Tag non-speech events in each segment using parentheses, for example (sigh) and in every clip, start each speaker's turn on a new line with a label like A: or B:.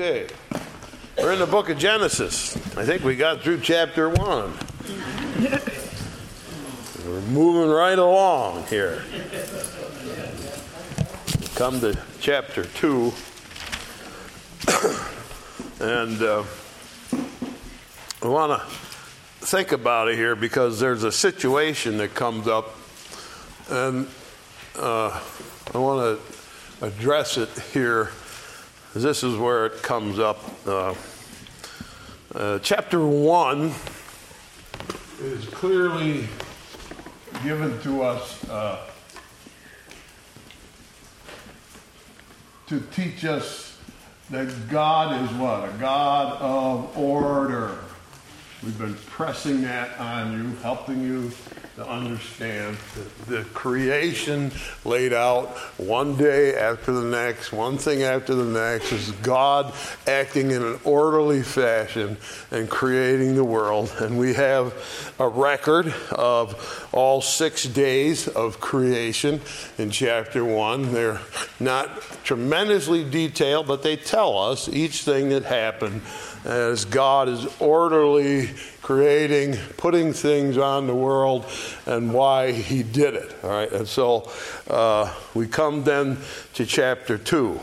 A: Okay. We're in the book of Genesis. I think we got through chapter one. We're moving right along here. Come to chapter two. (coughs) and uh, I want to think about it here because there's a situation that comes up, and uh, I want to address it here this is where it comes up. Uh, uh, chapter 1 is clearly given to us uh, to teach us that God is what? A God of order. We've been pressing that on you, helping you to understand the, the creation laid out one day after the next, one thing after the next, is God acting in an orderly fashion and creating the world. And we have a record of all six days of creation in chapter one. They're not tremendously detailed, but they tell us each thing that happened as God is orderly creating, putting things on the world, and why He did it. All right, and so uh, we come then to chapter 2.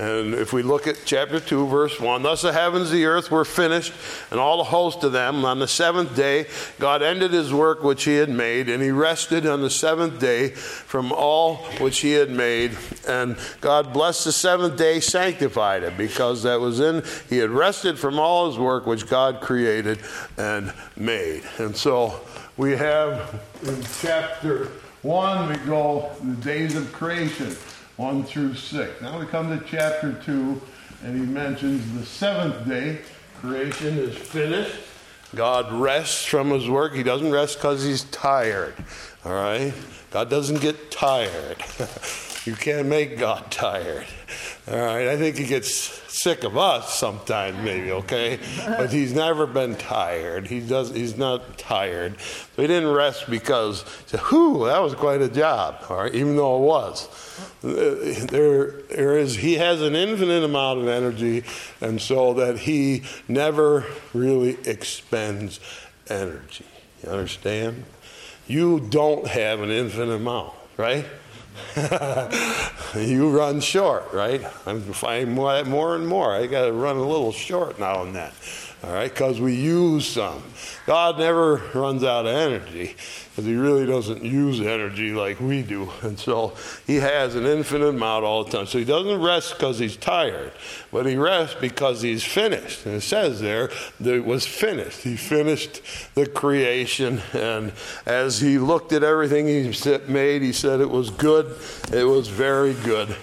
A: And if we look at chapter 2, verse 1, thus the heavens, the earth were finished, and all the host of them. On the seventh day, God ended his work which he had made, and he rested on the seventh day from all which he had made. And God blessed the seventh day, sanctified it, because that was in, he had rested from all his work which God created and made. And so we have in chapter 1, we go the days of creation. 1 through 6. Now we come to chapter 2, and he mentions the seventh day. Creation is finished. God rests from his work. He doesn't rest because he's tired. All right? God doesn't get tired. (laughs) you can't make God (laughs) tired. All right? I think he gets sick of us sometimes, maybe, okay? But he's never been tired. He does, he's not tired. So he didn't rest because, whew, that was quite a job, all right, even though it was. Uh, there, there is, he has an infinite amount of energy, and so that he never really expends energy. You understand? You don't have an infinite amount, right? (laughs) you run short, right? I'm finding more, and more. I got to run a little short now and then, all right? Because we use some. God never runs out of energy because He really doesn't use energy like we do. (laughs) And so He has an infinite amount all the time. So He doesn't rest because He's tired, but He rests because He's finished. And it says there that it was finished. He finished the creation. And as He looked at everything He made, He said it was good. It was very good.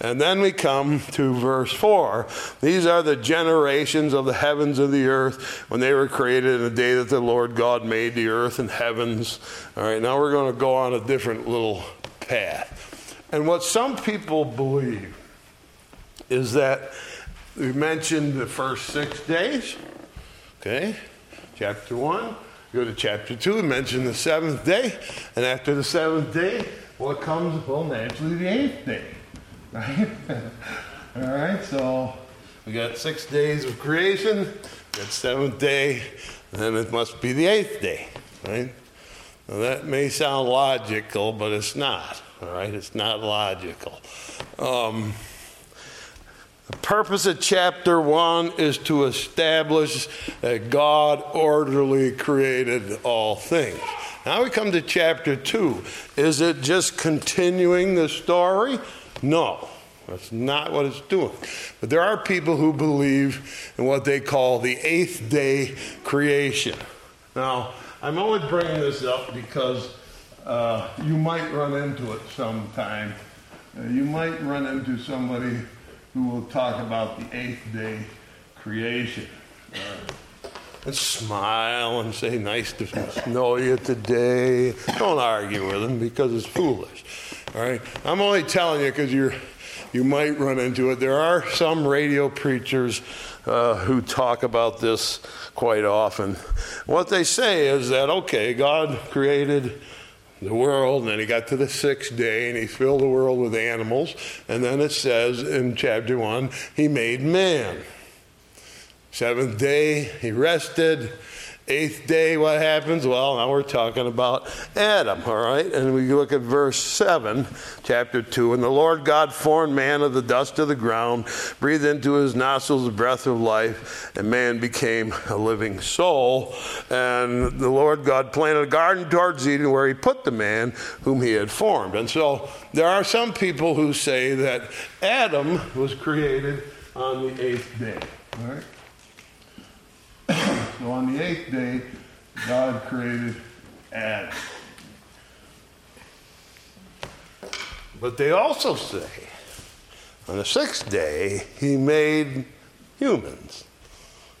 A: And then we come to verse 4. These are the generations of the heavens and the earth when they were created in the day that the Lord God made the earth and heavens. All right, now we're going to go on a different little path. And what some people believe is that we mentioned the first six days. Okay, chapter 1. Go to chapter 2, we mention the seventh day. And after the seventh day, what comes? Well, naturally, the eighth day. Right? (laughs) All right, so we got six days of creation, got seventh day, then it must be the eighth day, right? Now that may sound logical, but it's not, all right? It's not logical. Um, the purpose of chapter one is to establish that God orderly created all things. Now we come to chapter two. Is it just continuing the story? No, that's not what it's doing. But there are people who believe in what they call the eighth day creation. Now, I'm only bringing this up because uh, you might run into it sometime. Uh, you might run into somebody who will talk about the eighth day creation. Uh, and smile and say, Nice to know you today. Don't argue with them because it's foolish. All right? I'm only telling you because you're you might run into it. There are some radio preachers uh, who talk about this quite often. What they say is that, okay, God created the world, and then he got to the sixth day and he filled the world with animals. And then it says in chapter 1, he made man. Seventh day, he rested. Eighth day, what happens? Well, now we're talking about Adam, all right? And we look at verse 7, chapter 2. And the Lord God formed man of the dust of the ground, breathed into his nostrils the breath of life, and man became a living soul. And the Lord God planted a garden towards Eden where he put the man whom he had formed. And so there are some people who say that Adam was created on the eighth day, all right? So on the eighth day, God created Adam. But they also say on the sixth day, he made humans.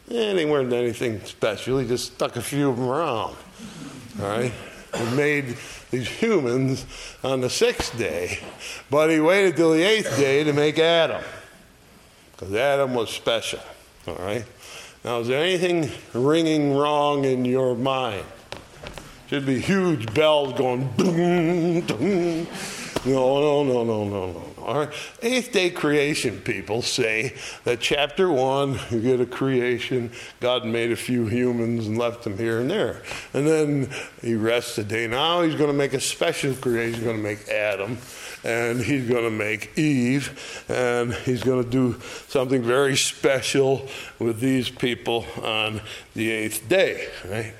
A: And they weren't anything special, he just stuck a few of them around. All right? He made these humans on the sixth day, but he waited till the eighth day to make Adam. Because Adam was special. All right? Now, is there anything ringing wrong in your mind? Should be huge bells going boom, boom. No, no, no, no, no, no. All right. Eighth day creation people say that chapter one, you get a creation, God made a few humans and left them here and there. And then he rests a day. Now he's going to make a special creation. He's going to make Adam and he's going to make Eve, and he's going to do something very special with these people on the eighth day. Right?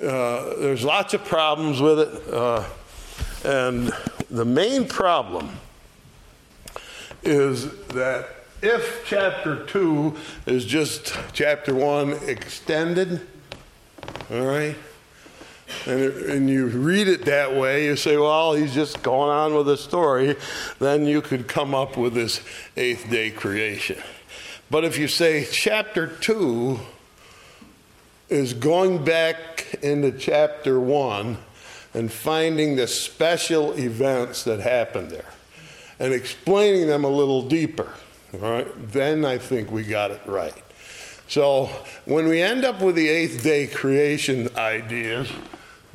A: Uh, there's lots of problems with it, uh, and the main problem is that if chapter 2 is just chapter 1 extended, all right, and, and you read it that way, you say, well, he's just going on with the story, then you could come up with this eighth day creation. But if you say chapter 2 is going back into chapter 1 and finding the special events that happened there and explaining them a little deeper, all right, then I think we got it right. So when we end up with the eighth day creation ideas,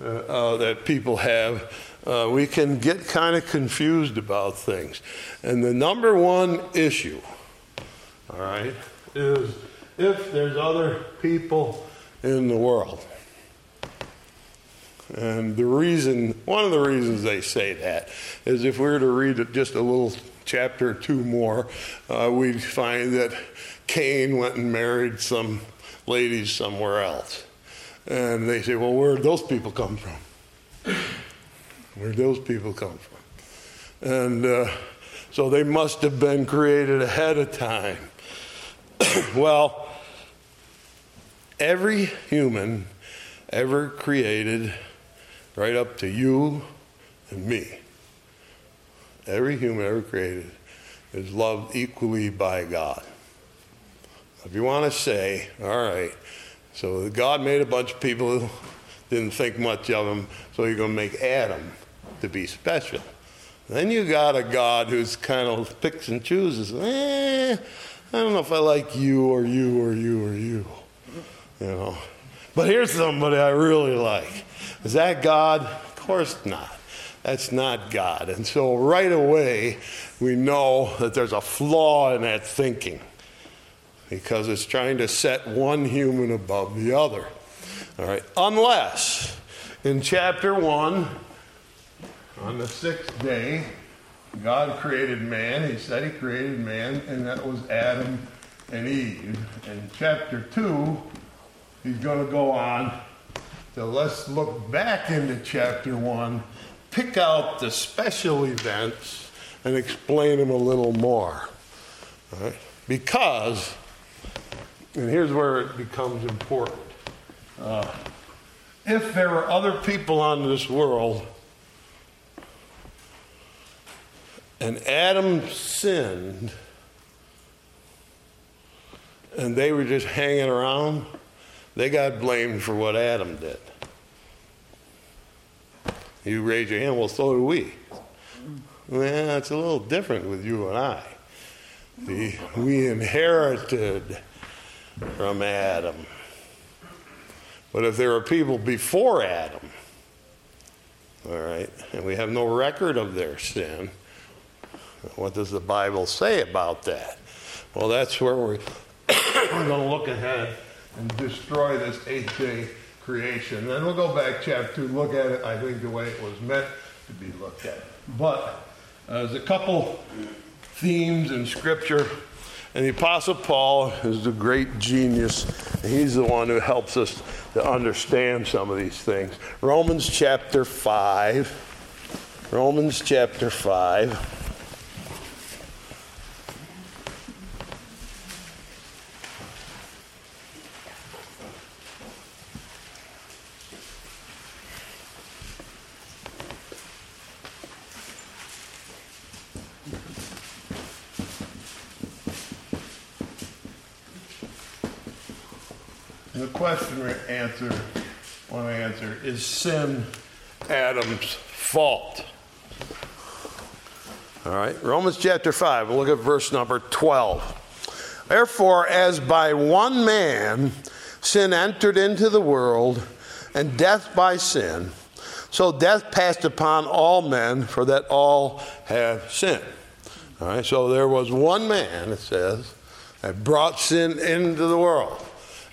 A: uh, uh, that people have, uh, we can get kind of confused about things. And the number one issue, all right, is if there's other people in the world. And the reason, one of the reasons they say that is if we were to read just a little chapter or two more, uh, we'd find that Cain went and married some ladies somewhere else. And they say, well, where'd those people come from? Where'd those people come from? And uh, so they must have been created ahead of time. (coughs) well, every human ever created, right up to you and me, every human ever created is loved equally by God. If you want to say, all right, so God made a bunch of people who (laughs) didn't think much of him, so you're going to make Adam to be special. Then you got a God who's kind of picks and chooses. Eh, I don't know if I like you or you or you or you. You know. But here's somebody I really like. Is that God? Of course not. That's not God. And so right away, we know that there's a flaw in that thinking because it's trying to set one human above the other. All right, unless in chapter 1, on the sixth day, God created man. He said He created man, and that was Adam and Eve. In chapter 2, He's going to go on so let's look back into chapter 1, pick out the special events, and explain them a little more. All right? Because and here's where it becomes important. Uh, if there are other people on this world, and Adam sinned, and they were just hanging around, they got blamed for what Adam did. You raise your hand, well, so do we. Well, it's a little different with you and I. The, we inherited from Adam. But if there are people before Adam, All right? And we have no record of their sin. What does the Bible say about that? Well, that's where we're, we're going to look ahead and destroy this eighth day creation. Then we'll go back chapter 2, look at it, I think, the way it was meant to be looked at. But uh, there's a couple themes in Scripture, and the Apostle Paul is the great genius. He's the one who helps us to understand some of these things. Romans chapter 5. Romans chapter 5. Question we answer, want to answer, is sin Adam's fault? All right, Romans chapter 5, we'll look at verse number 12. Therefore, as by one man sin entered into the world, and death by sin, so death passed upon all men, for that all have sinned. All right, so there was one man, it says, that brought sin into the world.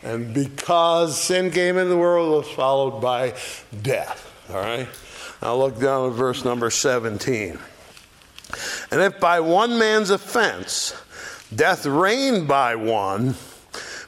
A: And because sin came into the world, it was followed by death. All right? Now look down at verse number 17. And if by one man's offense death reigned by one,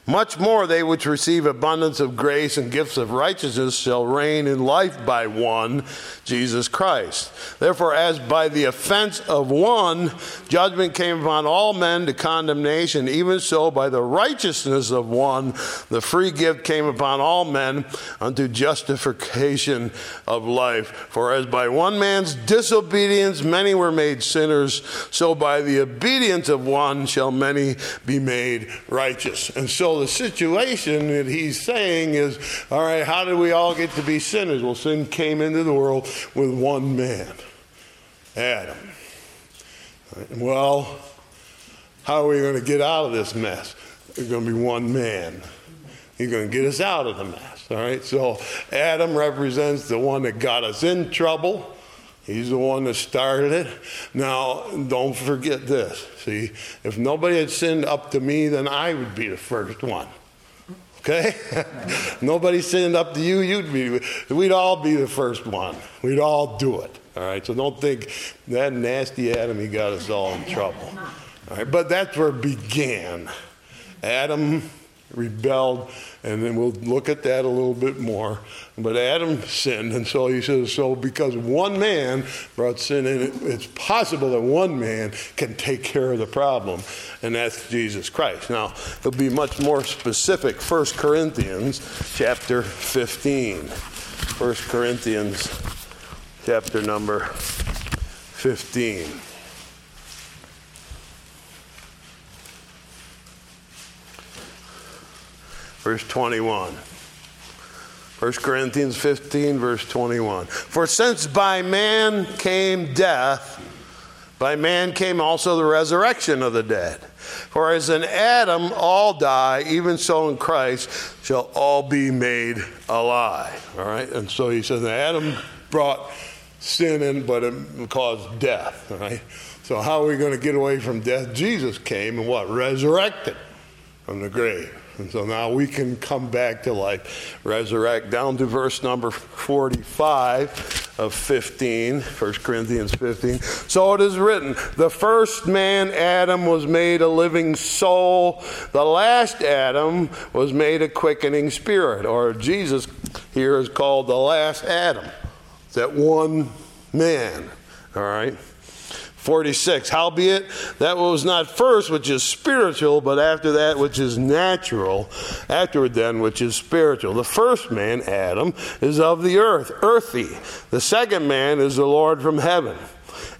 A: much more they which receive abundance of grace and gifts of righteousness shall reign in life by one, Jesus Christ. Therefore, as by the offense of one, judgment came upon all men to condemnation, even so by the righteousness of one, the free gift came upon all men unto justification of life. For as by one man's disobedience many were made sinners, so by the obedience of one shall many be made righteous. And so the situation that he's saying is, all right, how did we all get to be sinners? Well, sin came into the world with one man, Adam. Well, how are we going to get out of this mess? There's going to be one man. He's going to get us out of the mess. All right. So Adam represents the one that got us in trouble. He's the one that started it. Now, don't forget this. See, if nobody had sinned up to me, then I would be the first one. Okay? (laughs) nobody sinned up to you, you'd be. We'd all be the first one. We'd all do it. All right? So don't think that nasty Adam, he got us all in trouble. All right? But that's where it began. Adam rebelled, and then we'll look at that a little bit more. But Adam sinned, and so he says, so because one man brought sin in, it's possible that one man can take care of the problem, and that's Jesus Christ. Now, it'll be much more specific. 1 Corinthians chapter 15. 1 Corinthians chapter number 15. Verse 21. 1 Corinthians 15, verse 21. For since by man came death, by man came also the resurrection of the dead. For as in Adam all die, even so in Christ shall all be made alive. All right? And so he says, Adam brought sin in, but it caused death. All right? So how are we going to get away from death? Jesus came and what? Resurrected from the grave. And so now we can come back to life, resurrect down to verse number 45 of 15, 1 Corinthians 15. So it is written, the first man, Adam, was made a living soul. The last Adam was made a quickening spirit. Or Jesus here is called the last Adam. That one man. All right? 46 howbeit that was not first which is spiritual but after that which is natural. Afterward then which is spiritual. The first man adam is of the earth earthy. The second man is the lord from heaven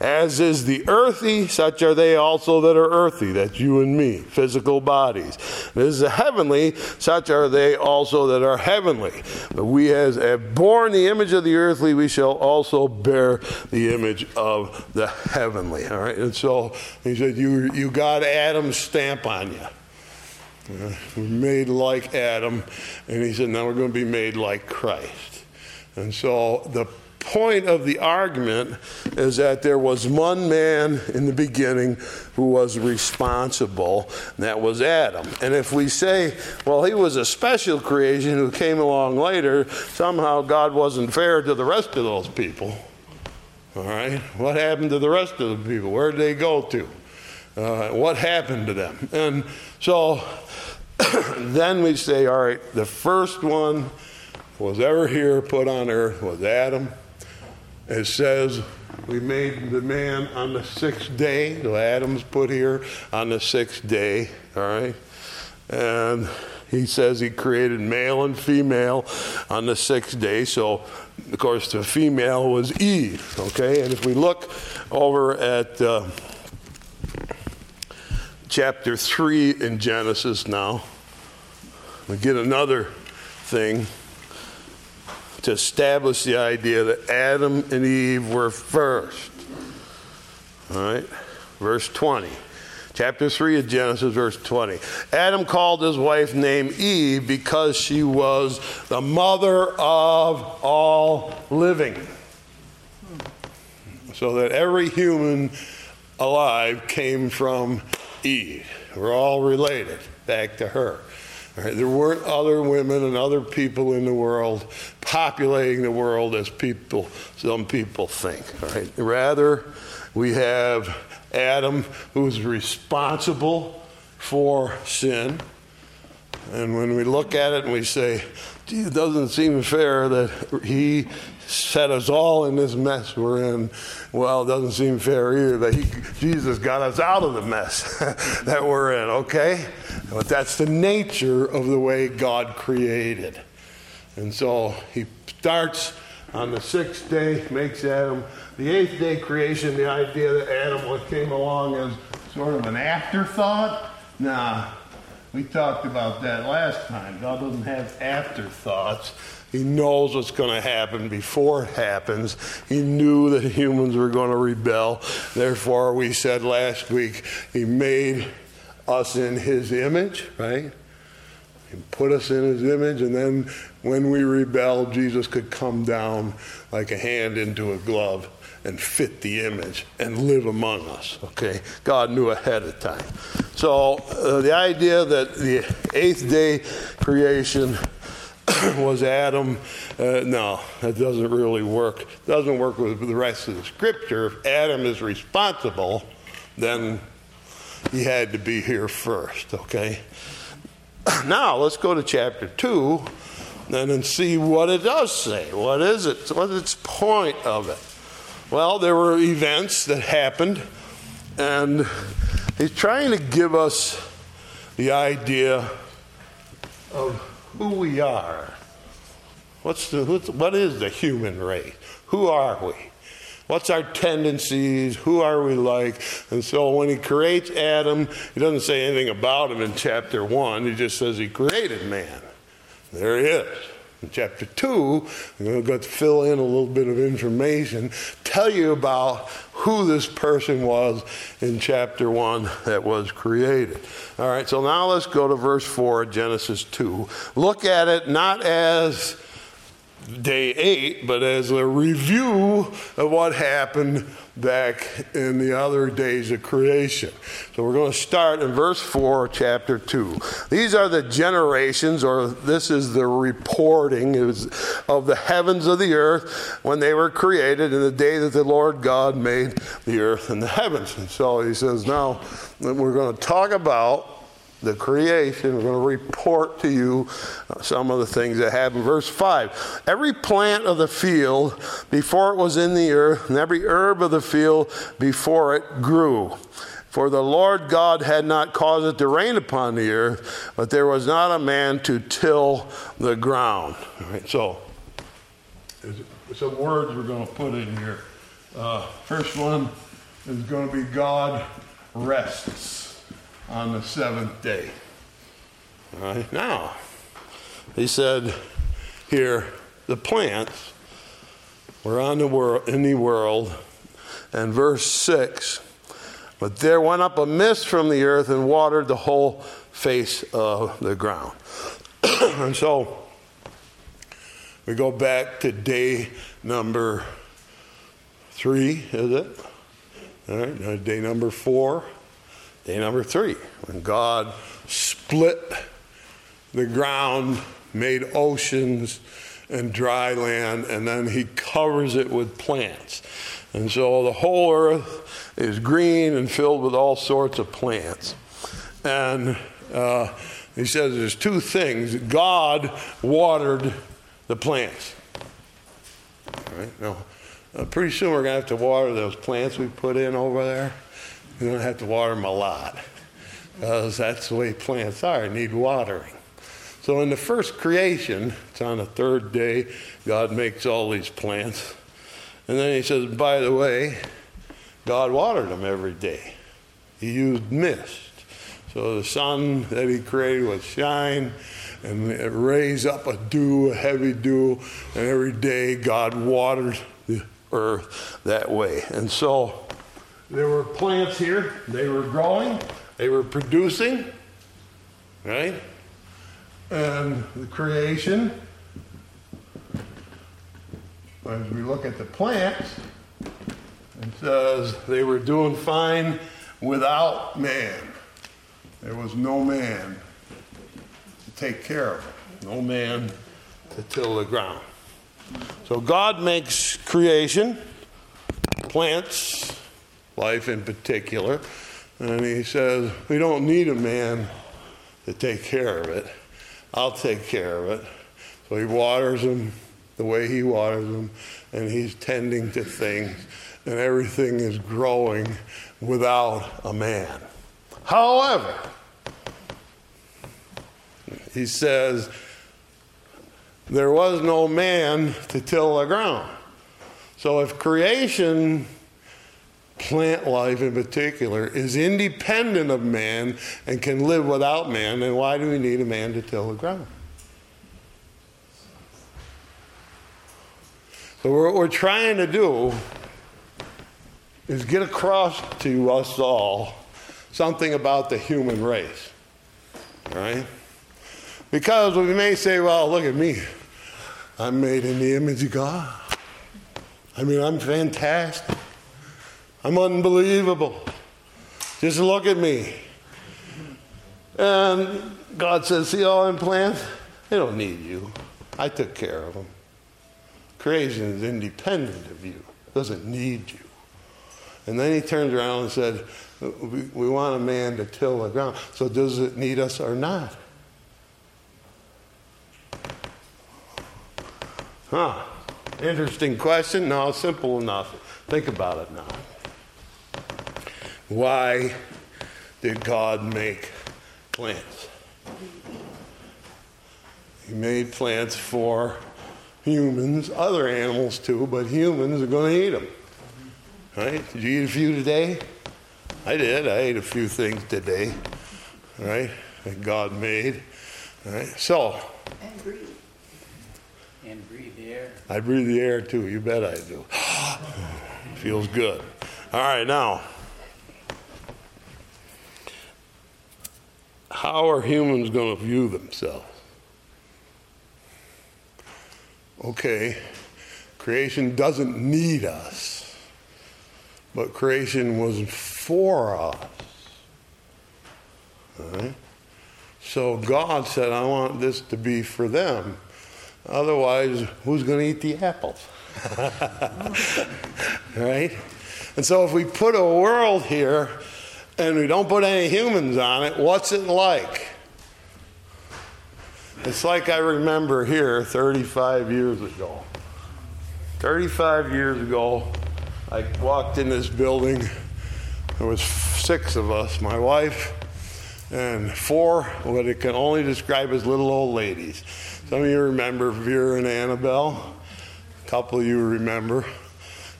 A: as is the earthy, such are they also that are earthy. That's you and me, physical bodies. And is the heavenly, such are they also that are heavenly. But we, as have borne the image of the earthly, we shall also bear the image of the heavenly. All right. And so he said, "You you got Adam's stamp on you. Uh, we're made like Adam, and he said, now we're going to be made like Christ." And so the point of the argument is that there was one man in the beginning who was responsible, and that was Adam. And if we say, well, he was a special creation who came along later, somehow God wasn't fair to the rest of those people. All right? What happened to the rest of the people? Where did they go to? Uh, what happened to them? And so (coughs) then we say, all right, the first one was ever here put on earth was Adam. It says we made the man on the sixth day. So Adam's put here on the sixth day, all right? And he says he created male and female on the sixth day. So, of course, the female was Eve, okay? And if we look over at uh, chapter 3 in Genesis now, we get another thing to establish the idea that Adam and Eve were first. All right, verse 20. Chapter 3 of Genesis, verse 20. Adam called his wife named Eve because she was the mother of all living. So that every human alive came from Eve. We're all related back to her. Right, there weren't other women and other people in the world populating the world as people, some people think. Right? Rather, we have Adam who's responsible for sin. And when we look at it and we say, it doesn't seem fair that he set us all in this mess we're in. Well, it doesn't seem fair either that he, Jesus got us out of the mess (laughs) that we're in, okay? But that's the nature of the way God created. And so he starts on the sixth day, makes Adam. The eighth day creation, the idea that Adam came along as sort of an afterthought. Nah, we talked about that last time. God doesn't have afterthoughts. He knows what's going to happen before it happens. He knew that humans were going to rebel. Therefore, we said last week, He made us in His image, right? He put us in His image, and then when we rebelled, Jesus could come down like a hand into a glove and fit the image and live among us. Okay? God knew ahead of time. So uh, the idea that the eighth day creation (coughs) was Adam, uh, no, that doesn't really work. Doesn't work with the rest of the scripture. If Adam is responsible, then he had to be here first, okay? (coughs) Now, let's go to chapter 2 and then see what it does say. What is it? What's its point of it? Well, there were events that happened, and he's trying to give us the idea of who we are. What's the, what's, what is the human race? Who are we? What's our tendencies? Who are we like? And so when he creates Adam, he doesn't say anything about him in chapter 1. He just says he created man. There he is. In chapter 2, I'm going to fill in a little bit of information, tell you about who this person was in chapter 1 that was created. All right, so now let's go to verse 4, Genesis 2. Look at it not as day eight, but as a review of what happened back in the other days of creation. So we're going to start in verse 4, chapter 2. These are the generations, or this is the reporting of the heavens of the earth when they were created in the day that the Lord God made the earth and the heavens. And so he says, now we're going to talk about the creation. We're going to report to you some of the things that happen. Verse 5 Every plant of the field before it was in the earth, and every herb of the field before it grew. For the Lord God had not caused it to rain upon the earth, but there was not a man to till the ground. All right, so, there's some words we're going to put in here. Uh, first one is going to be God rests on the seventh day. All right, now, he said here, the plants were on the world, in the world, and verse 6 but there went up a mist from the earth and watered the whole face of the ground. (clears throat) and so, We go back to day number three, is it? All right, day number four, day number three, when God split the ground, made oceans and dry land, and then he covers it with plants. And so the whole earth is green and filled with all sorts of plants. And uh, he says there's two things. God watered the plants. All right? Now, uh, pretty soon we're going to have to water those plants we put in over there. Going to have to water them a lot because that's the way plants are, need watering. So in the first creation, it's on the third day, God makes all these plants. And then he says, by the way, God watered them every day. He used mist. So the sun that he created would shine and raise up a dew, a heavy dew, and every day God watered the earth that way. And so there were plants here, they were growing, they were producing, right? And the creation, as we look at the plants, it says they were doing fine without man. There was no man to take care of them, no man to till the ground. So God makes creation, plants, life in particular, and He says, We don't need a man to take care of it. I'll take care of it. So He waters them the way He waters them, and He's tending to things, and everything is growing without a man. However, He says, there was no man to till the ground. So if creation, plant life in particular, is independent of man and can live without man, then why do we need a man to till the ground? So what we're trying to do is get across to us all something about the human race. Right? Because we may say, well, look at me. I'm made in the image of God. I mean, I'm fantastic. I'm unbelievable. Just look at me. And God says, See all them plants? They don't need you. I took care of them. Creation is independent of you, doesn't need you. And then he turns around and said, we, we want a man to till the ground. So does it need us or not? Huh. Interesting question. No, simple enough. Think about it now. Why did God make plants? He made plants for humans, other animals too, but humans are going to eat them. Right? Did you eat a few today? I did. I ate a few things today. Right? That God made. Right? So.
B: And breathe. And breathe the air.
A: I breathe the air too. You bet I do. (gasps) Feels good. All right, now. How are humans going to view themselves? Okay, creation doesn't need us, but creation was for us. All right? So God said, I want this to be for them. Otherwise, who's going to eat the apples? (laughs) right? And so if we put a world here and we don't put any humans on it, what's it like? It's like I remember here 35 years ago. 35 years ago, I walked in this building. There was six of us, my wife, and four what it can only describe as little old ladies. Some of you remember Vera and Annabelle. A couple of you remember.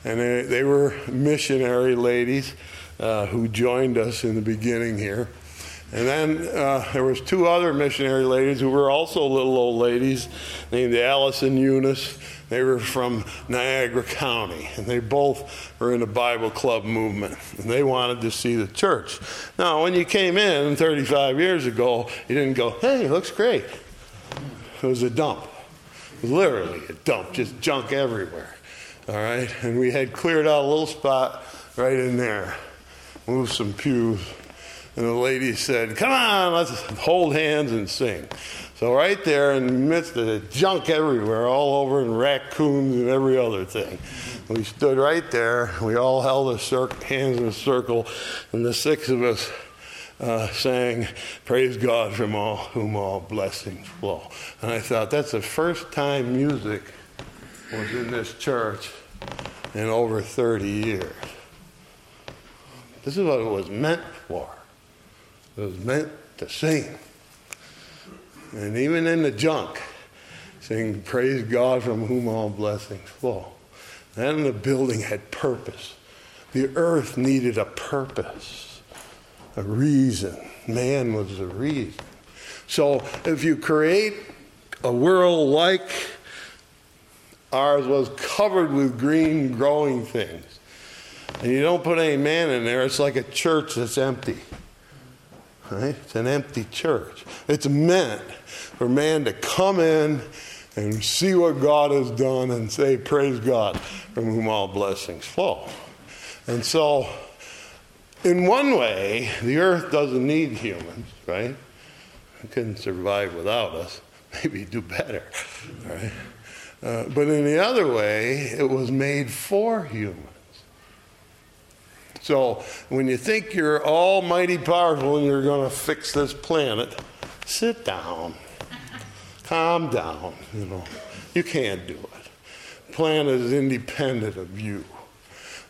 A: And they, they were missionary ladies uh, who joined us in the beginning here. And then uh, there was two other missionary ladies who were also little old ladies named Alice and Eunice. They were from Niagara County, and they both were in the Bible Club movement, and they wanted to see the church. Now, when you came in 35 years ago, you didn't go, "Hey, looks great." It was a dump. Literally a dump, just junk everywhere. All right? And we had cleared out a little spot right in there, moved some pews. And the lady said, Come on, let's hold hands and sing. So, right there in the midst of the junk everywhere, all over, and raccoons and every other thing, we stood right there. We all held cir- hands in a circle, and the six of us uh, sang, Praise God from all whom all blessings flow. And I thought, that's the first time music was in this church in over 30 years. This is what it was meant for. It was meant to sing. And even in the junk, sing, Praise God from whom all blessings flow. And the building had purpose. The earth needed a purpose, a reason. Man was the reason. So if you create a world like ours was covered with green growing things, and you don't put any man in there, it's like a church that's empty. Right? It's an empty church. It's meant for man to come in and see what God has done and say, Praise God, from whom all blessings flow. And so, in one way, the earth doesn't need humans, right? It couldn't survive without us. (laughs) Maybe do better, right? Uh, but in the other way, it was made for humans. (laughs) So when you think you're almighty powerful and you're going to fix this planet, sit down, calm down. You know, you can't do it. Planet is independent of you.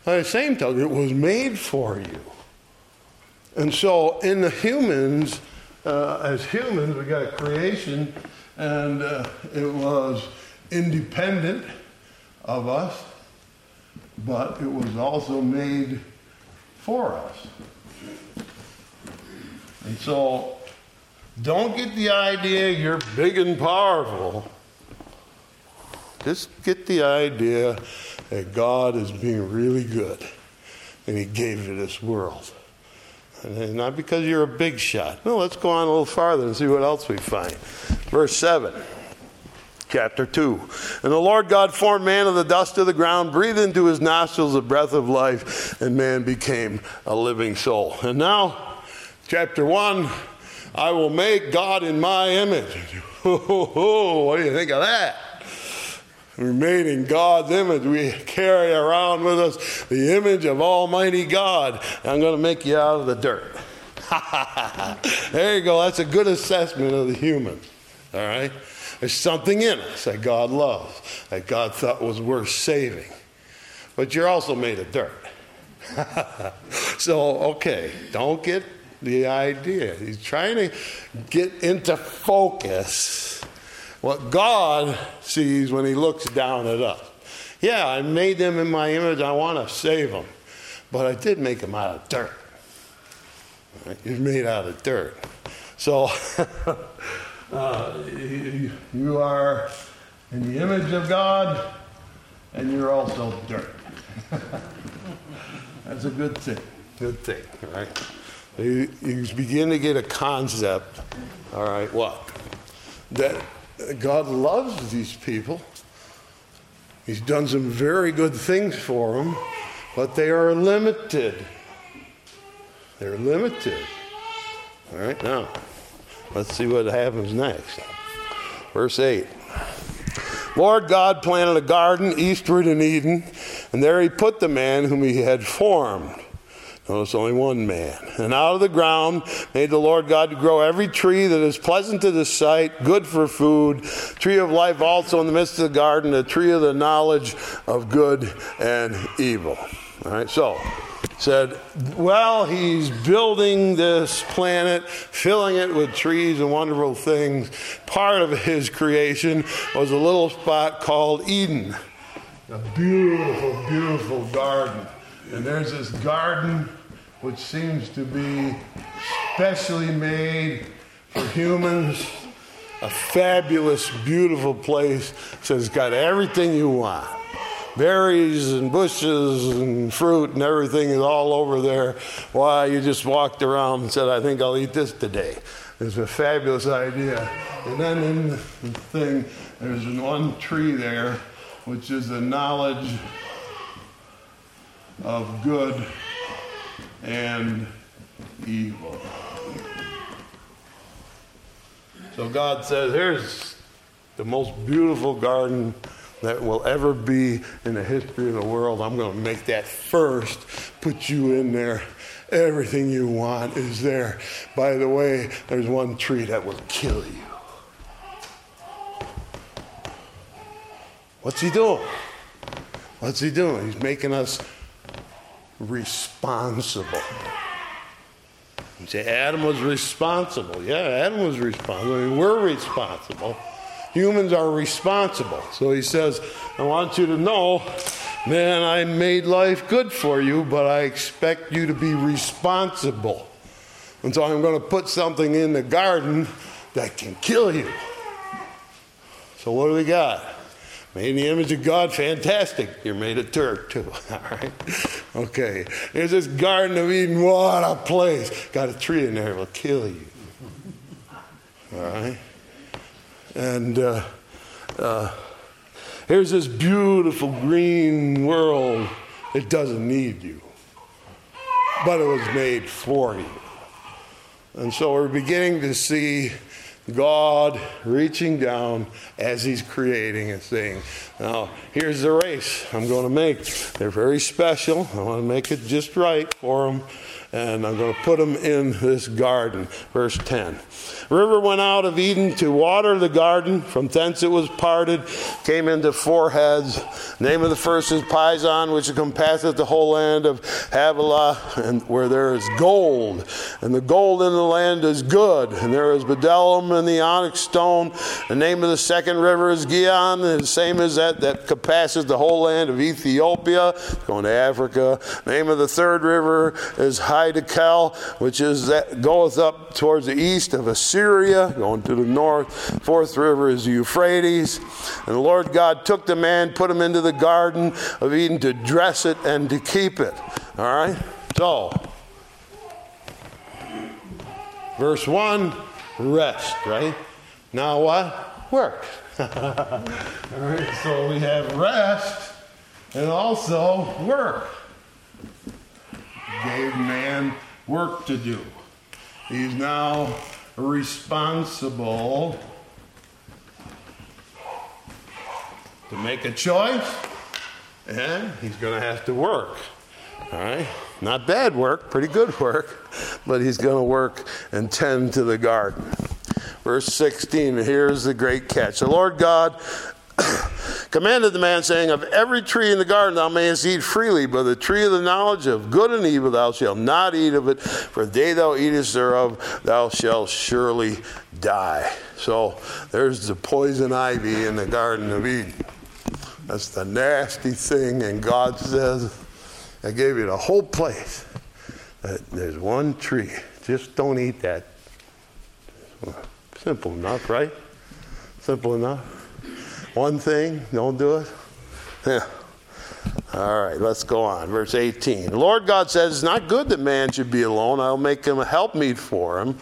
A: By the same token, it was made for you. And so in the humans, uh, as humans, we got creation, and uh, it was independent of us, but it was also made for us. And so don't get the idea you're big and powerful. Just get the idea that God is being really good and He gave you this world. And not because you're a big shot. No, let's go on a little farther and see what else we find. Verse 7 chapter 2. And the Lord God formed man of the dust of the ground, breathed into his nostrils the breath of life, and man became a living soul. And now, chapter 1, I will make God in my image. (laughs) what do you think of that? We're made in God's image. We carry around with us the image of Almighty God. I'm going to make you out of the dirt. (laughs) there you go. That's a good assessment of the human. All right? There's something in us that God loves, that God thought was worth saving. But you're also made of dirt. (laughs) so, okay, don't get the idea. He's trying to get into focus what God sees when he looks down at us. Yeah, I made them in my image. I want to save them. But I did make them out of dirt. Right? You're made out of dirt. So, (laughs) uh, you are in the image of God, and you're also dirt. (laughs) That's a good thing. Good thing, right? You, you begin to get a concept, all right, what? That God loves these people. He's done some very good things for them, but they are limited. They're limited. All right, now, let's see what happens next. Verse 8. Lord God planted a garden eastward in Eden, and there he put the man whom he had formed. Notice only one man. And out of the ground made the Lord God to grow every tree that is pleasant to the sight, good for food, tree of life also in the midst of the garden, the tree of the knowledge of good and evil. All right, so said, well, he's building this planet, filling it with trees and wonderful things. Part of his creation was a little spot called Eden, a beautiful, beautiful garden. And there's this garden which seems to be specially made for humans. A fabulous, beautiful place. Says it's got everything you want. Berries and bushes and fruit and everything is all over there. Why, you just walked around and said, I think I'll eat this today. It's a fabulous idea. And then in the thing, there's one tree there, which is the knowledge of good and evil. So God says, here's the most beautiful garden that will ever be in the history of the world. I'm going to make that first, put you in there. Everything you want is there. By the way, there's one tree that will kill you. What's he doing? What's he doing? He's making us responsible. You say Adam was responsible. Yeah, Adam was responsible. I mean, we're responsible. Humans are responsible. So he says, I want you to know, man, I made life good for you, but I expect you to be responsible. And so I'm going to put something in the garden that can kill you. So what do we got? Made in the image of God, fantastic. You're made of dirt too. (laughs) All right. Okay. There's this Garden of Eden. What a place. Got a tree in there will kill you. All right. And uh, uh, here's this beautiful green world. It doesn't need you, but it was made for you. And so we're beginning to see God reaching down as He's creating and saying, Now, here's the race I'm going to make. They're very special. I want to make it just right for them. And I'm going to put them in this garden. Verse 10. River went out of Eden to water the garden. From thence it was parted, came into four heads. Name of the first is Pison, which encompasseth the whole land of Havilah, and where there is gold. And the gold in the land is good. And there is bdellium and the onyx stone. The name of the second river is Gihon, and the same as that that compasses the whole land of Ethiopia, going to Africa. Name of the third river is Hiddekel, which is that goeth up towards the east of Assyria, going to the north. Fourth river is the Euphrates. And the Lord God took the man, put him into the garden of Eden to dress it and to keep it. All right? So, verse 1 rest, right? Now what? Work. (laughs) All right, so we have rest and also work. Gave man work to do. He's now responsible to make a choice, and he's going to have to work. All right? Not bad work, pretty good work, but he's going to work and tend to the garden. Verse 16, here's the great catch. The Lord God (coughs) commanded the man, saying, Of every tree in the garden thou mayest eat freely, but the tree of the knowledge of good and evil thou shalt not eat of it, for the day thou eatest thereof thou shalt surely die. So there's the poison ivy in the Garden of Eden. That's the nasty thing, and God says, I gave you the whole place. There's one tree. Just don't eat that. Simple enough, right? Simple enough. One thing, don't do it. Yeah. All right, let's go on. Verse 18. The Lord God says, It's not good that man should be alone. I'll make him a helpmeet for him.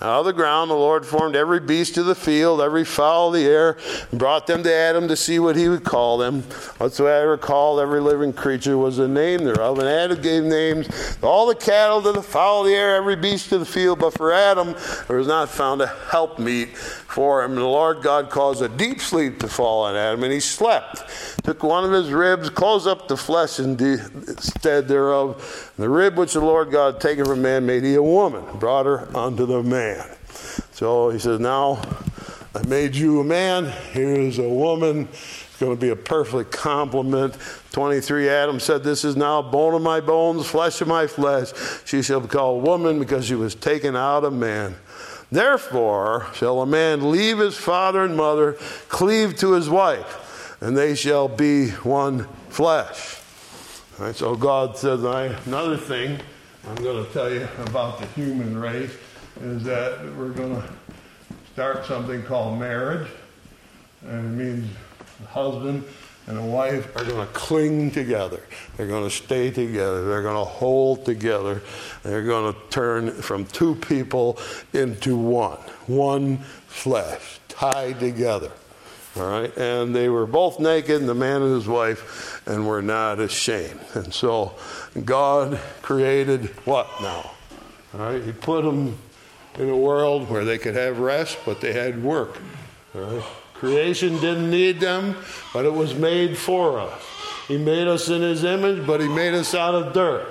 A: Out of the ground, the Lord formed every beast of the field, every fowl of the air, and brought them to Adam to see what he would call them. Whatsoever called every living creature was the name thereof. And Adam gave names to all the cattle, to the fowl of the air, every beast of the field. But for Adam, there was not found a helpmeet for him. And the Lord God caused a deep sleep to fall on Adam, and he slept. Took one of his ribs, closed up the flesh instead thereof. The rib which the Lord God had taken from man made he a woman, brought her unto the man. So he says, Now I made you a man, here is a woman. It's going to be a perfect complement. 23 Adam said, This is now bone of my bones, flesh of my flesh. She shall be called woman because she was taken out of man. Therefore shall a man leave his father and mother, cleave to his wife, and they shall be one flesh. All right, so God says, I, another thing I'm going to tell you about the human race is that we're going to start something called marriage. And it means the husband and a wife are going to cling together. They're going to stay together. They're going to hold together. They're going to turn from two people into one, one flesh, tied together. All right, and they were both naked, the man and his wife, and were not ashamed. And so God created what now? All right, He put them in a world where they could have rest, but they had work. All right, creation didn't need them, but it was made for us. He made us in His image, but He made us out of dirt.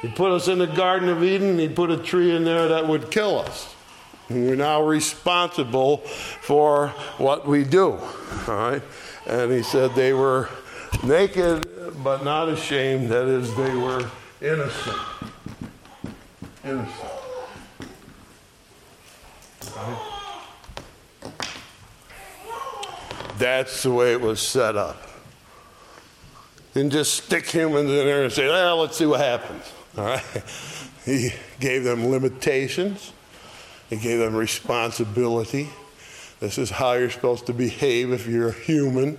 A: He put us in the Garden of Eden. He put a tree in there that would kill us. We're now responsible for what we do. All right? And he said they were naked but not ashamed. That is, they were innocent. Innocent. That's the way it was set up. And just stick humans in there and say, well, let's see what happens. All right? (laughs) He gave them limitations. He gave them responsibility. This is how you're supposed to behave if you're a human.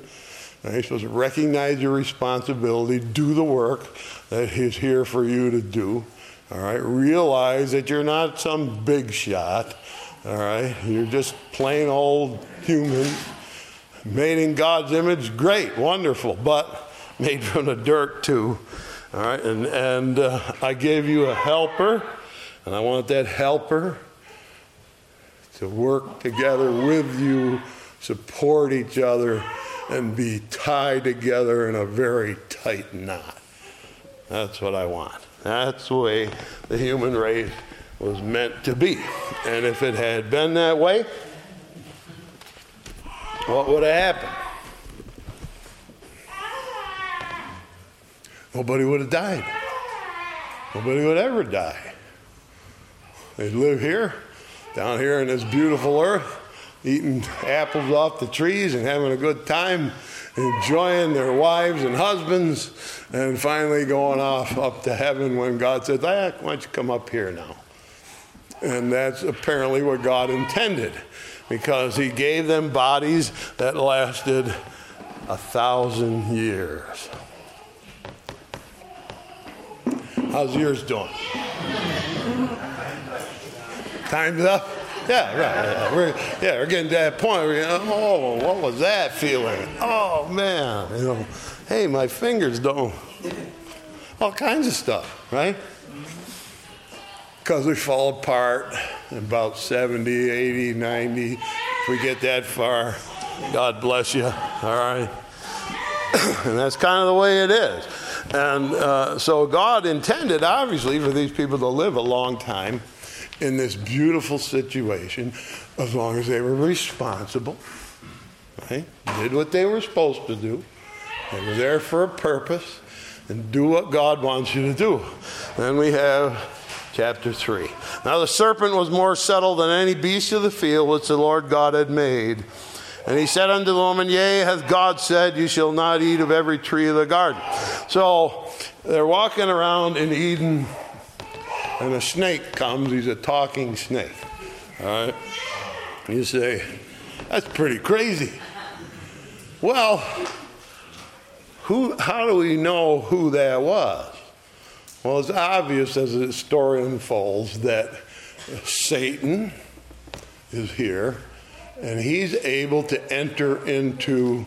A: You're supposed to recognize your responsibility, do the work that He's here for you to do. All right, realize that you're not some big shot. All right, you're just plain old human, made in God's image. Great, wonderful, but made from the dirt too. All right, and and uh, I gave you a helper, and I want that helper to work together with you, support each other, and be tied together in a very tight knot. That's what I want. That's the way the human race was meant to be. And if it had been that way, what would have happened? Nobody would have died. Nobody would ever die. They'd live here down here in this beautiful earth, eating apples off the trees and having a good time, enjoying their wives and husbands, and finally going off up to heaven when God says, Why don't you come up here now? And that's apparently what God intended because He gave them bodies that lasted a thousand years. How's yours doing? Time's up? Yeah, right. Yeah, we're, yeah, we're getting to that point where, you know, oh, what was that feeling? Oh, man. You know, hey, my fingers don't. All kinds of stuff, right? Because we fall apart about 70, 80, 90. If we get that far, God bless you, all right? (coughs) and that's kind of the way it is. And uh, so God intended, obviously, for these people to live a long time in this beautiful situation as long as they were responsible, right? Did what they were supposed to do. They were there for a purpose and do what God wants you to do. Then we have chapter 3. Now the serpent was more subtle than any beast of the field which the Lord God had made. And he said unto the woman, Yea, hath God said, You shall not eat of every tree of the garden. So they're walking around in Eden and a snake comes, he's a talking snake. All right? You say, that's pretty crazy. Well, who, how do we know who that was? Well, it's obvious as the story unfolds that Satan is here and he's able to enter into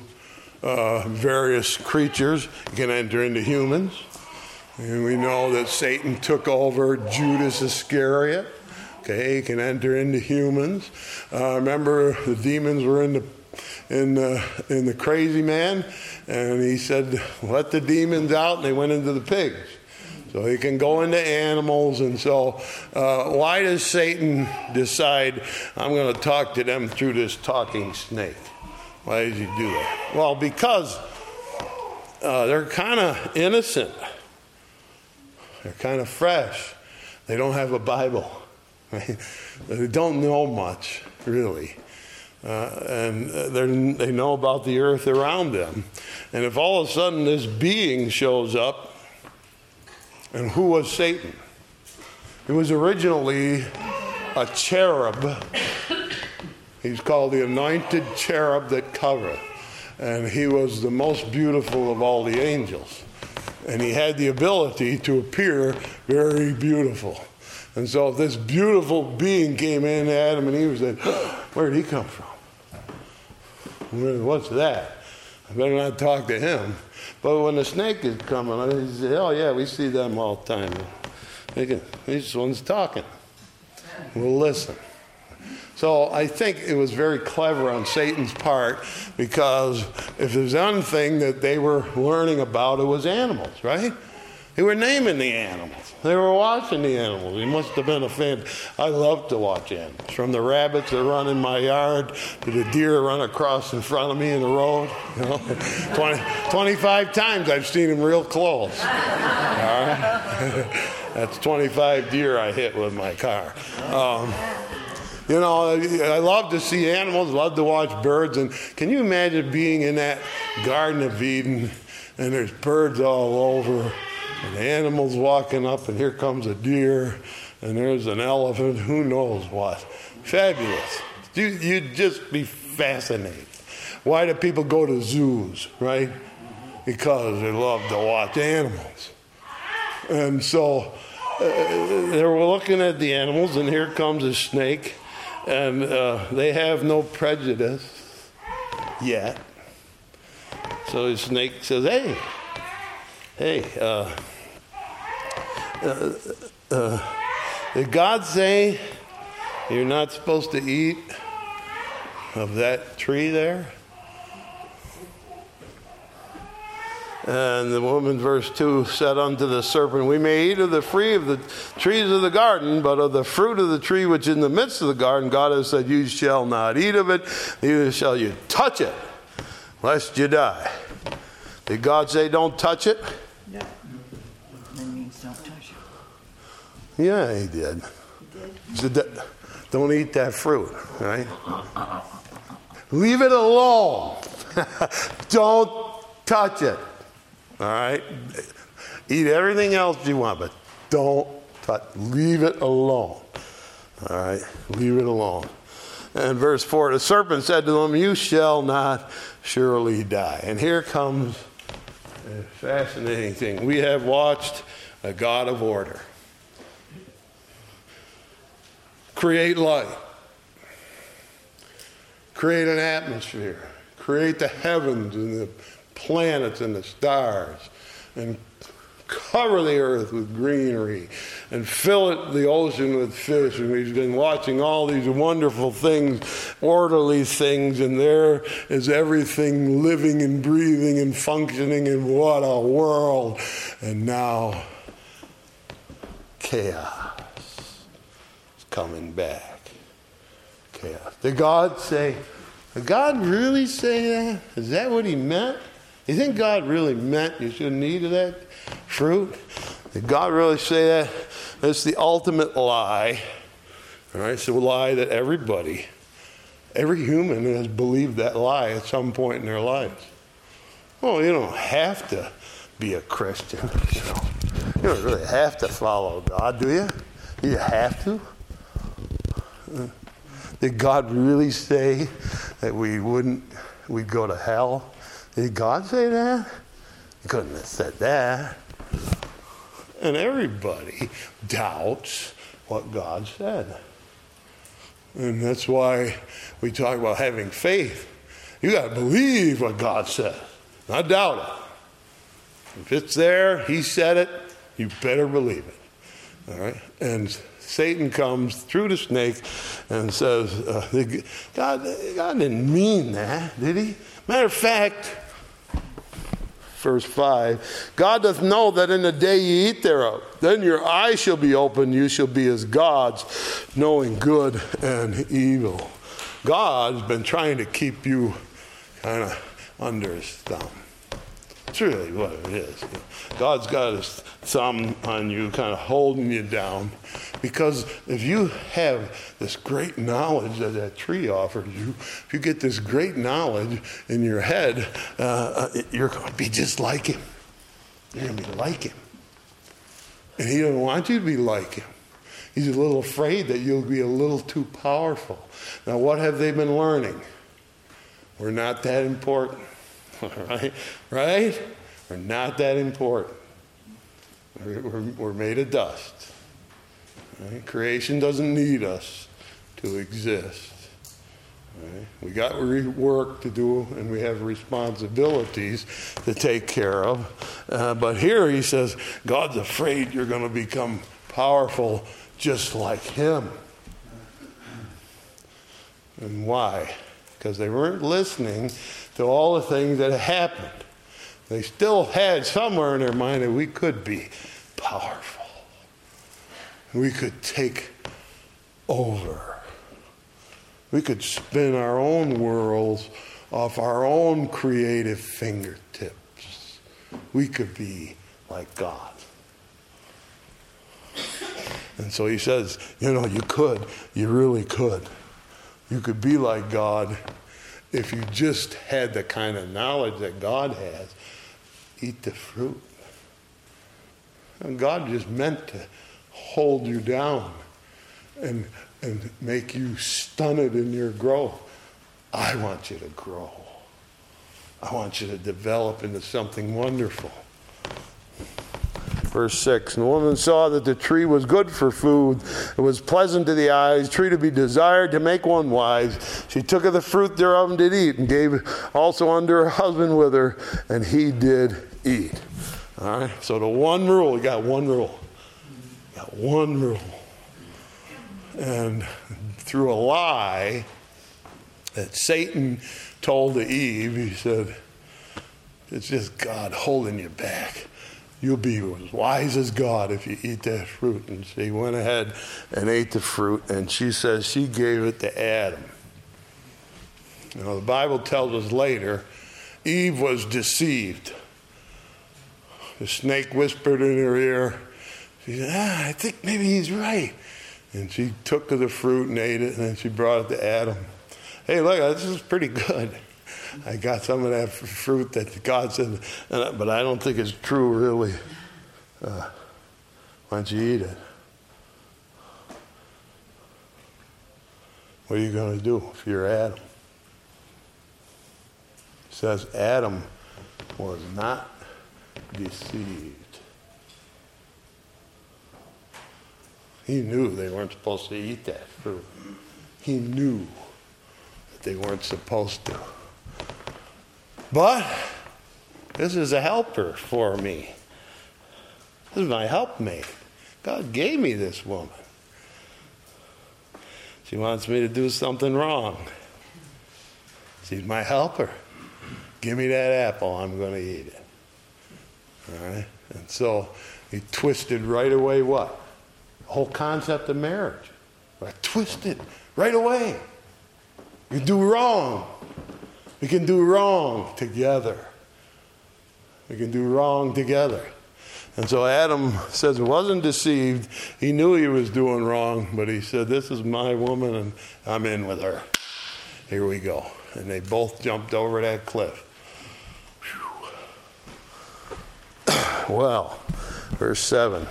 A: uh, various creatures. He can enter into humans. And we know that Satan took over Judas Iscariot. Okay, he can enter into humans. Uh, remember, the demons were in the in the in the crazy man, and he said, "Let the demons out," and they went into the pigs. So he can go into animals, and so uh, why does Satan decide I'm going to talk to them through this talking snake? Why does he do that? Well, because uh, they're kind of innocent. They're kind of fresh. They don't have a Bible. (laughs) They don't know much, really. Uh, and they know about the earth around them. And if all of a sudden this being shows up, and who was Satan? He was originally a cherub. He's called the anointed cherub that covereth. and he was the most beautiful of all the angels. And he had the ability to appear very beautiful. And so this beautiful being came in Adam and Eve and said, (gasps) Where did he come from? What's that? I better not talk to him. But when the snake is coming, he said, Oh, yeah, we see them all the time. These one's talking. We'll listen. So I think it was very clever on Satan's part because if there's one thing that they were learning about, it was animals, right? They were naming the animals. They were watching the animals. He must have been a fan. I love to watch animals. From the rabbits that run in my yard to the deer run across in front of me in the road. You know, (laughs) 20, 25 times I've seen them real close. All right? (laughs) That's 25 deer I hit with my car. Um, you know, I love to see animals, love to watch birds. And can you imagine being in that Garden of Eden and there's birds all over and animals walking up, and here comes a deer and there's an elephant, who knows what. Fabulous. You, you'd just be fascinated. Why do people go to zoos, right? Because they love to watch animals. And so uh, they were looking at the animals, and here comes a snake and uh, they have no prejudice yet. So the snake says, "Hey, hey, uh, uh, uh, did God say you're not supposed to eat of that tree there?" And the woman, verse 2, said unto the serpent, We may eat of the free of the trees of the garden, but of the fruit of the tree which is in the midst of the garden, God has said, You shall not eat of it, neither shall you touch it, lest you die. Did God say, Don't touch it?
C: No. That means don't touch
A: it. Yeah, he did. He did? Don't eat that fruit, right? Leave it alone. (laughs) don't touch it. All right? Eat everything else you want, but don't touch. Leave it alone. All right? Leave it alone. And verse 4 the serpent said to them, You shall not surely die. And here comes a fascinating thing. We have watched a God of order create light, create an atmosphere, create the heavens and the planets and the stars and cover the earth with greenery and fill it the ocean with fish. And we've been watching all these wonderful things orderly things and there is everything living and breathing and functioning and what a world. And now chaos is coming back. Chaos. Did god say did god really say that? Is that what he meant you think God really meant you shouldn't eat of that fruit? Did God really say that? That's the ultimate lie. All right, it's a lie that everybody, every human has believed that lie at some point in their lives. Well, you don't have to be a Christian. You, know. you don't really have to follow God, do you? Do you have to? Did God really say that we wouldn't, we'd go to hell? Did God say that? He couldn't have said that. And everybody doubts what God said. And that's why we talk about having faith. You got to believe what God said, not doubt it. If it's there, He said it, you better believe it. All right? And Satan comes through the snake and says, uh, God, God didn't mean that, did He? Matter of fact, verse 5 God doth know that in the day ye eat thereof, then your eyes shall be opened, you shall be as gods, knowing good and evil. God's been trying to keep you kind of under his thumb. It's really what it is. God's got his thumb on you, kind of holding you down. Because if you have this great knowledge that that tree offers you, if you get this great knowledge in your head, uh, uh you're going to be just like him. You're going to be like him. And he doesn't want you to be like him. He's a little afraid that you'll be a little too powerful. Now, what have they been learning? We're not that important. (laughs) right? Right? We're not that important. We're, we're, we're made of dust. Right? Creation doesn't need us to exist. Right? We got work to do and we have responsibilities to take care of. Uh, but here he says, God's afraid you're going to become powerful just like him. And why? Because they weren't listening to all the things that happened. They still had somewhere in their mind that we could be powerful. We could take over. We could spin our own worlds off our own creative fingertips. We could be like God. And so he says, you know, you could, you really could. You could be like God if you just had the kind of knowledge that God has. Eat the fruit. And God just meant to hold you down and, and make you stunted in your growth. I want you to grow. I want you to develop into something wonderful. Verse 6 And the woman saw that the tree was good for food, it was pleasant to the eyes, tree to be desired to make one wise. She took of the fruit thereof and did eat, and gave also unto her husband with her, and he did eat. All right, so the one rule, you got one rule. You got one rule. And through a lie that Satan told to Eve, he said, It's just God holding you back You'll be as wise as God if you eat that fruit. And she went ahead and ate the fruit, and she says she gave it to Adam. Now, the Bible tells us later Eve was deceived. The snake whispered in her ear. She said, Ah, I think maybe he's right. And she took of the fruit and ate it, and then she brought it to Adam. Hey, look, this is pretty good. I got some of that fruit that God said, but I don't think it's true, really. Uh, why don't you eat it? What are you going to do if you're Adam? It says Adam was not deceived. He knew they weren't supposed to eat that fruit. He knew that they weren't supposed to. But this is a helper for me. This is my helpmate. God gave me this woman. She wants me to do something wrong. She's my helper. Give me that apple, I'm going to eat it. All right? And so he twisted right away what? The whole concept of marriage. I twisted right away. You do wrong. We can do wrong together. We can do wrong together. And so Adam says he wasn't deceived. He knew he was doing wrong, but he said, This is my woman and I'm in with her. Here we go. And they both jumped over that cliff. (clears throat) well, verse 7.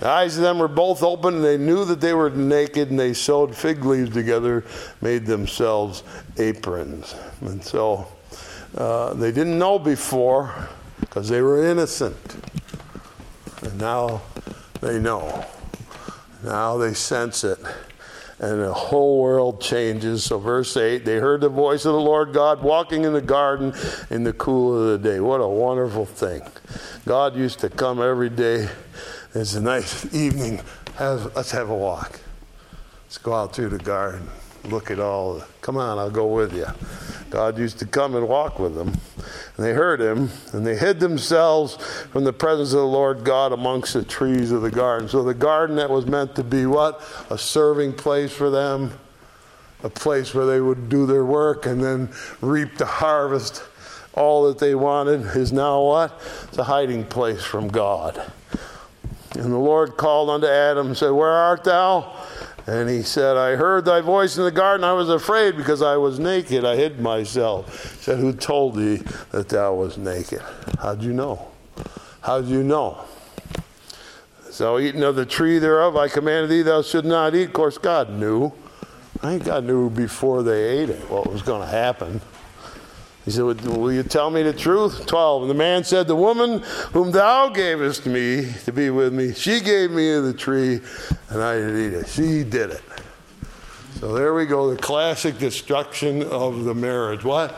A: The eyes of them were both open, and they knew that they were naked, and they sewed fig leaves together, made themselves aprons. And so uh, they didn't know before because they were innocent. And now they know. Now they sense it. And the whole world changes. So, verse 8 they heard the voice of the Lord God walking in the garden in the cool of the day. What a wonderful thing. God used to come every day it's a nice evening. Have, let's have a walk. Let's go out through the garden. Look at all. Come on, I'll go with you. God used to come and walk with them. And they heard him, and they hid themselves from the presence of the Lord God amongst the trees of the garden. So the garden that was meant to be what? A serving place for them, a place where they would do their work and then reap the harvest. All that they wanted is now what? It's a hiding place from God. And the Lord called unto Adam and said, Where art thou? And he said, I heard thy voice in the garden. I was afraid because I was naked. I hid myself. He said, Who told thee that thou was naked? How'd you know? How'd you know? So, eating of the tree thereof, I commanded thee, thou should not eat. Of course, God knew. I think God knew before they ate it what was going to happen. He said, Will you tell me the truth? 12. And the man said, The woman whom thou gavest me to be with me, she gave me the tree, and I did eat it. She did it. So there we go, the classic destruction of the marriage. What?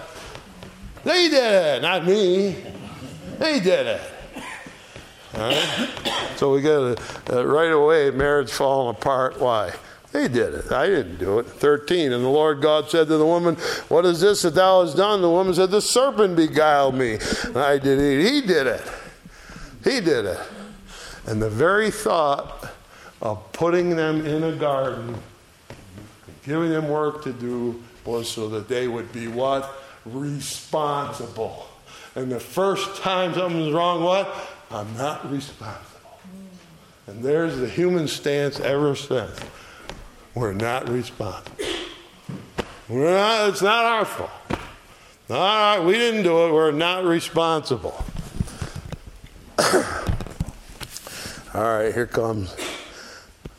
A: They did it, not me. They did it. All right? So we got to, uh, right away, marriage falling apart. Why? They did it. I didn't do it. 13. And the Lord God said to the woman, What is this that thou hast done? The woman said, The serpent beguiled me. And I did eat. He did it. He did it. And the very thought of putting them in a garden, giving them work to do, was so that they would be what? Responsible. And the first time something's wrong, what? I'm not responsible. And there's the human stance ever since. We're not responsible. We're not, it's not our fault. Not our, we didn't do it. We're not responsible. (coughs) All right, here comes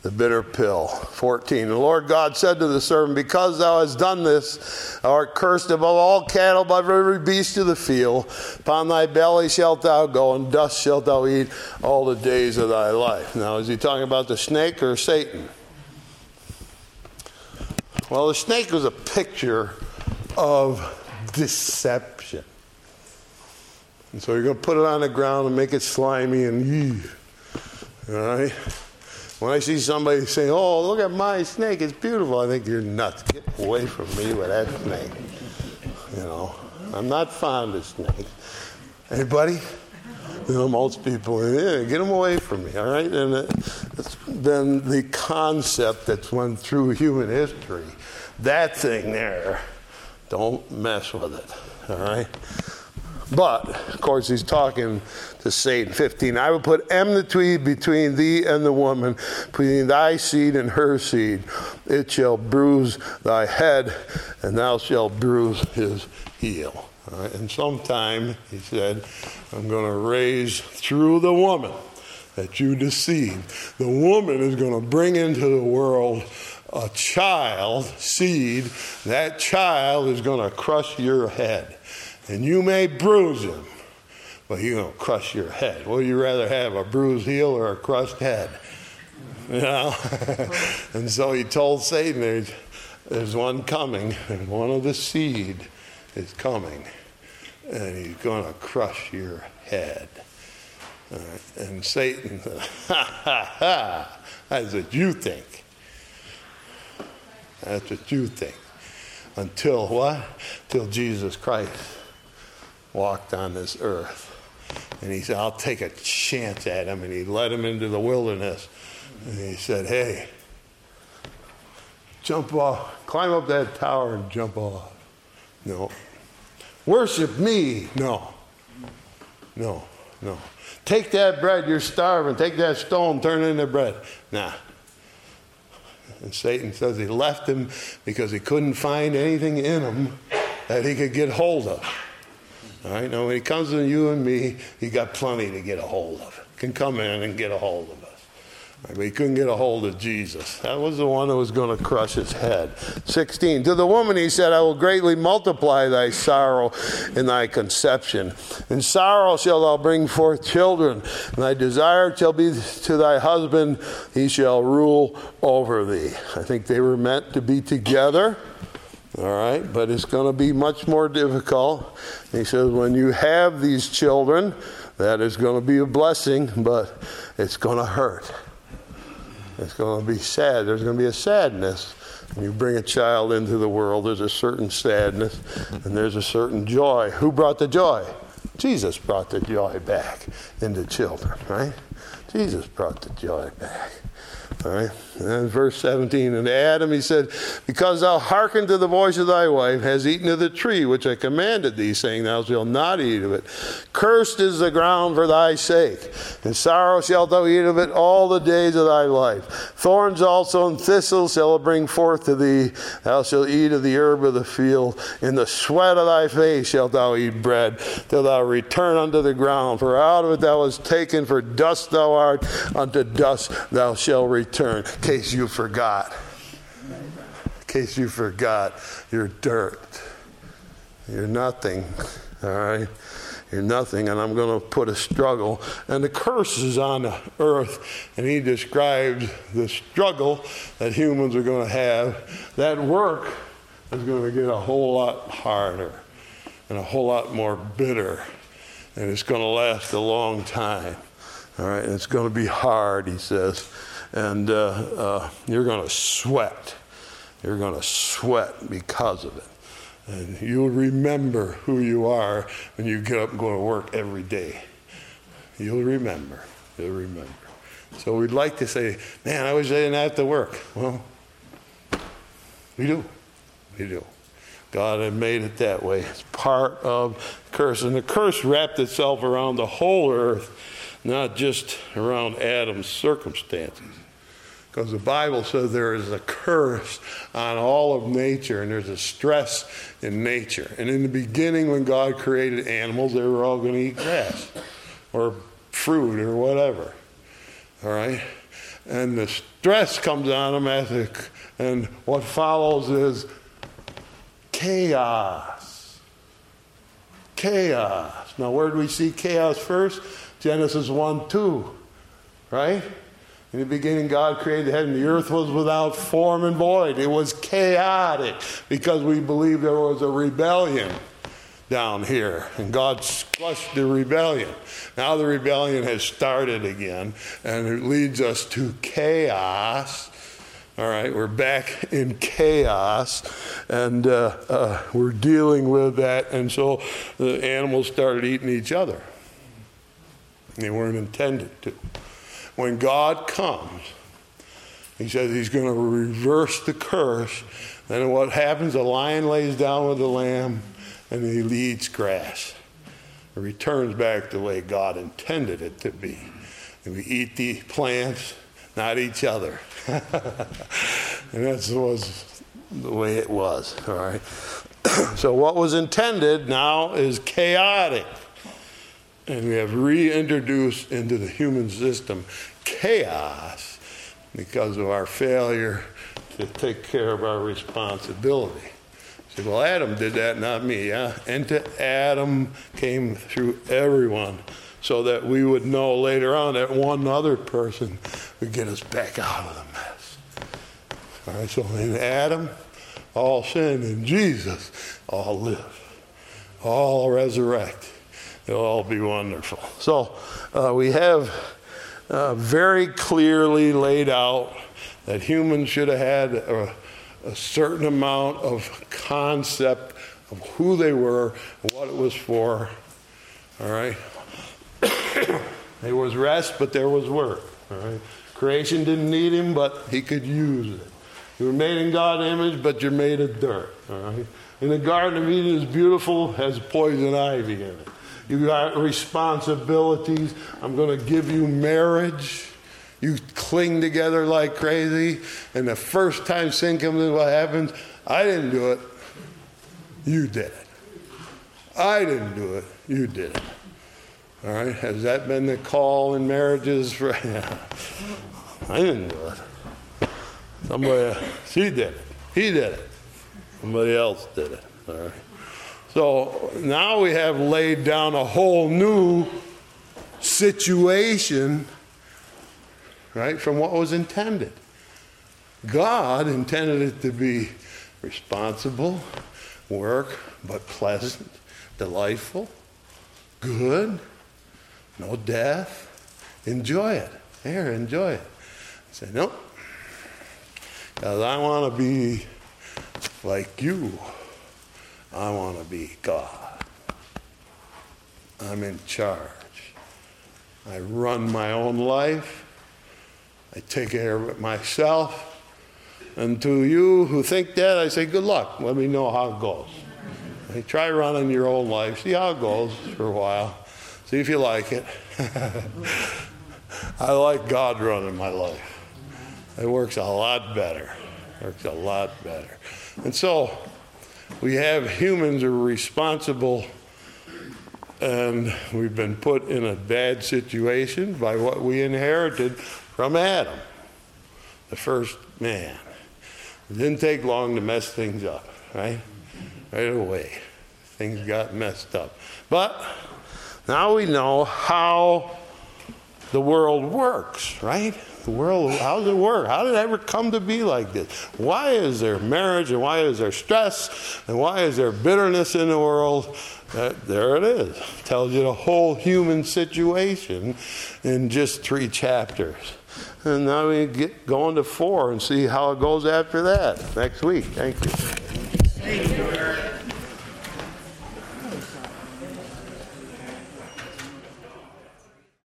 A: the bitter pill. 14. The Lord God said to the servant, Because thou hast done this, thou art cursed above all cattle, above every beast of the field. Upon thy belly shalt thou go, and dust shalt thou eat all the days of thy life. Now, is he talking about the snake or Satan? Well, the snake was a picture of deception. And so you're going to put it on the ground and make it slimy and yee. All right? When I see somebody saying, Oh, look at my snake, it's beautiful, I think you're nuts. Get away from me with that snake. You know, I'm not fond of snakes. Anybody? You know, most people, yeah, get them away from me, all right? And uh, it's been the concept that's went through human history that thing there, don't mess with it. All right? But, of course, he's talking to Satan. 15. I will put enmity between thee and the woman, between thy seed and her seed. It shall bruise thy head, and thou shalt bruise his heel. Right? And sometime, he said, I'm going to raise through the woman that you deceived. The woman is going to bring into the world a child, seed, that child is going to crush your head. And you may bruise him, but you're going to crush your head. Would you rather have a bruised heel or a crushed head? You know? (laughs) and so he told Satan, there's, there's one coming, and one of the seed is coming, and he's going to crush your head. Uh, and Satan said, (laughs) ha ha ha, that's what you think. That's what you think. Until what? Till Jesus Christ walked on this earth. And he said, I'll take a chance at him. And he led him into the wilderness. And he said, Hey, jump off, climb up that tower and jump off. No. Worship me. No. No, no. Take that bread, you're starving. Take that stone, turn it into bread. Nah. And Satan says he left him because he couldn't find anything in him that he could get hold of. All right, now when he comes to you and me, he got plenty to get a hold of. Can come in and get a hold of. He couldn't get a hold of Jesus. That was the one that was going to crush his head. 16. To the woman he said, I will greatly multiply thy sorrow in thy conception. In sorrow shalt thou bring forth children, and thy desire shall be to thy husband, he shall rule over thee. I think they were meant to be together. All right, but it's going to be much more difficult. He says, when you have these children, that is going to be a blessing, but it's going to hurt. It's going to be sad. There's going to be a sadness. When you bring a child into the world, there's a certain sadness and there's a certain joy. Who brought the joy? Jesus brought the joy back into children, right? Jesus brought the joy back. All right. And verse 17, and Adam he said, Because thou hearkened to the voice of thy wife, has eaten of the tree which I commanded thee, saying, Thou shalt not eat of it. Cursed is the ground for thy sake, and sorrow shalt thou eat of it all the days of thy life. Thorns also and thistles shall it bring forth to thee. Thou shalt eat of the herb of the field. In the sweat of thy face shalt thou eat bread, till thou return unto the ground. For out of it thou wast taken, for dust thou art, unto dust thou shalt return case you forgot. In case you forgot, you're dirt. You're nothing, all right? You're nothing, and I'm going to put a struggle. And the curse is on the earth, and he describes the struggle that humans are going to have. That work is going to get a whole lot harder and a whole lot more bitter, and it's going to last a long time. All right, and it's going to be hard, he says, and uh, uh, you're going to sweat. You're going to sweat because of it. And you'll remember who you are when you get up and go to work every day. You'll remember. You'll remember. So we'd like to say, man, I wish I didn't have to work. Well, we do. We do. God had made it that way. It's part of the curse. And the curse wrapped itself around the whole earth, not just around Adam's circumstances. Because the Bible says there is a curse on all of nature and there's a stress in nature. And in the beginning, when God created animals, they were all going to eat grass or fruit or whatever. All right? And the stress comes on them, as and what follows is chaos. Chaos. Now, where do we see chaos first? Genesis 1 2, right? In the beginning, God created the heaven. The earth was without form and void. It was chaotic because we believe there was a rebellion down here. And God squashed the rebellion. Now the rebellion has started again, and it leads us to chaos. All right, we're back in chaos, and uh, uh, we're dealing with that. And so the animals started eating each other. They weren't intended to when God comes, he says he's going to reverse the curse. Then what happens? The lion lays down with the lamb and he eats grass. It returns back the way God intended it to be. And we eat the plants, not each other. (laughs) and that was the way it was, all right? (clears throat) so what was intended now is chaotic and we have reintroduced into the human system chaos because of our failure to take care of our responsibility. Say, well, Adam did that, not me. Yeah? Into Adam came through everyone so that we would know later on that one other person would get us back out of the mess. All right, so in Adam, all sin, in Jesus, all live, all resurrect. It'll all be wonderful. So uh, we have uh, very clearly laid out that humans should have had a, a certain amount of concept of who they were, what it was for. All right? (coughs) there was rest, but there was work. All right? Creation didn't need him, but he could use it. You were made in God's image, but you're made of dirt. All right? And the Garden of Eden is beautiful, has poison ivy in it. You got responsibilities. I'm going to give you marriage. You cling together like crazy. And the first time sin comes in, what happens? I didn't do it. You did it. I didn't do it. You did it. All right? Has that been the call in marriages? For, (laughs) yeah. I didn't do it. Somebody, she did it. He did it. Somebody else did it. All right? So now we have laid down a whole new situation, right, from what was intended. God intended it to be responsible, work, but pleasant, delightful, good, no death. Enjoy it. Here, enjoy it. I say, nope. Because I want to be like you. I want to be God. I'm in charge. I run my own life. I take care of it myself. And to you who think that, I say, good luck. Let me know how it goes. Try running your own life. See how it goes for a while. See if you like it. (laughs) I like God running my life. It works a lot better. It works a lot better. And so, we have humans are responsible and we've been put in a bad situation by what we inherited from Adam, the first man. It didn't take long to mess things up, right? Right away. things got messed up. But now we know how the world works, right? The world, how does it work? How did it ever come to be like this? Why is there marriage and why is there stress and why is there bitterness in the world? Uh, there it is. Tells you the whole human situation in just three chapters. And now we get going to four and see how it goes after that next week. Thank you.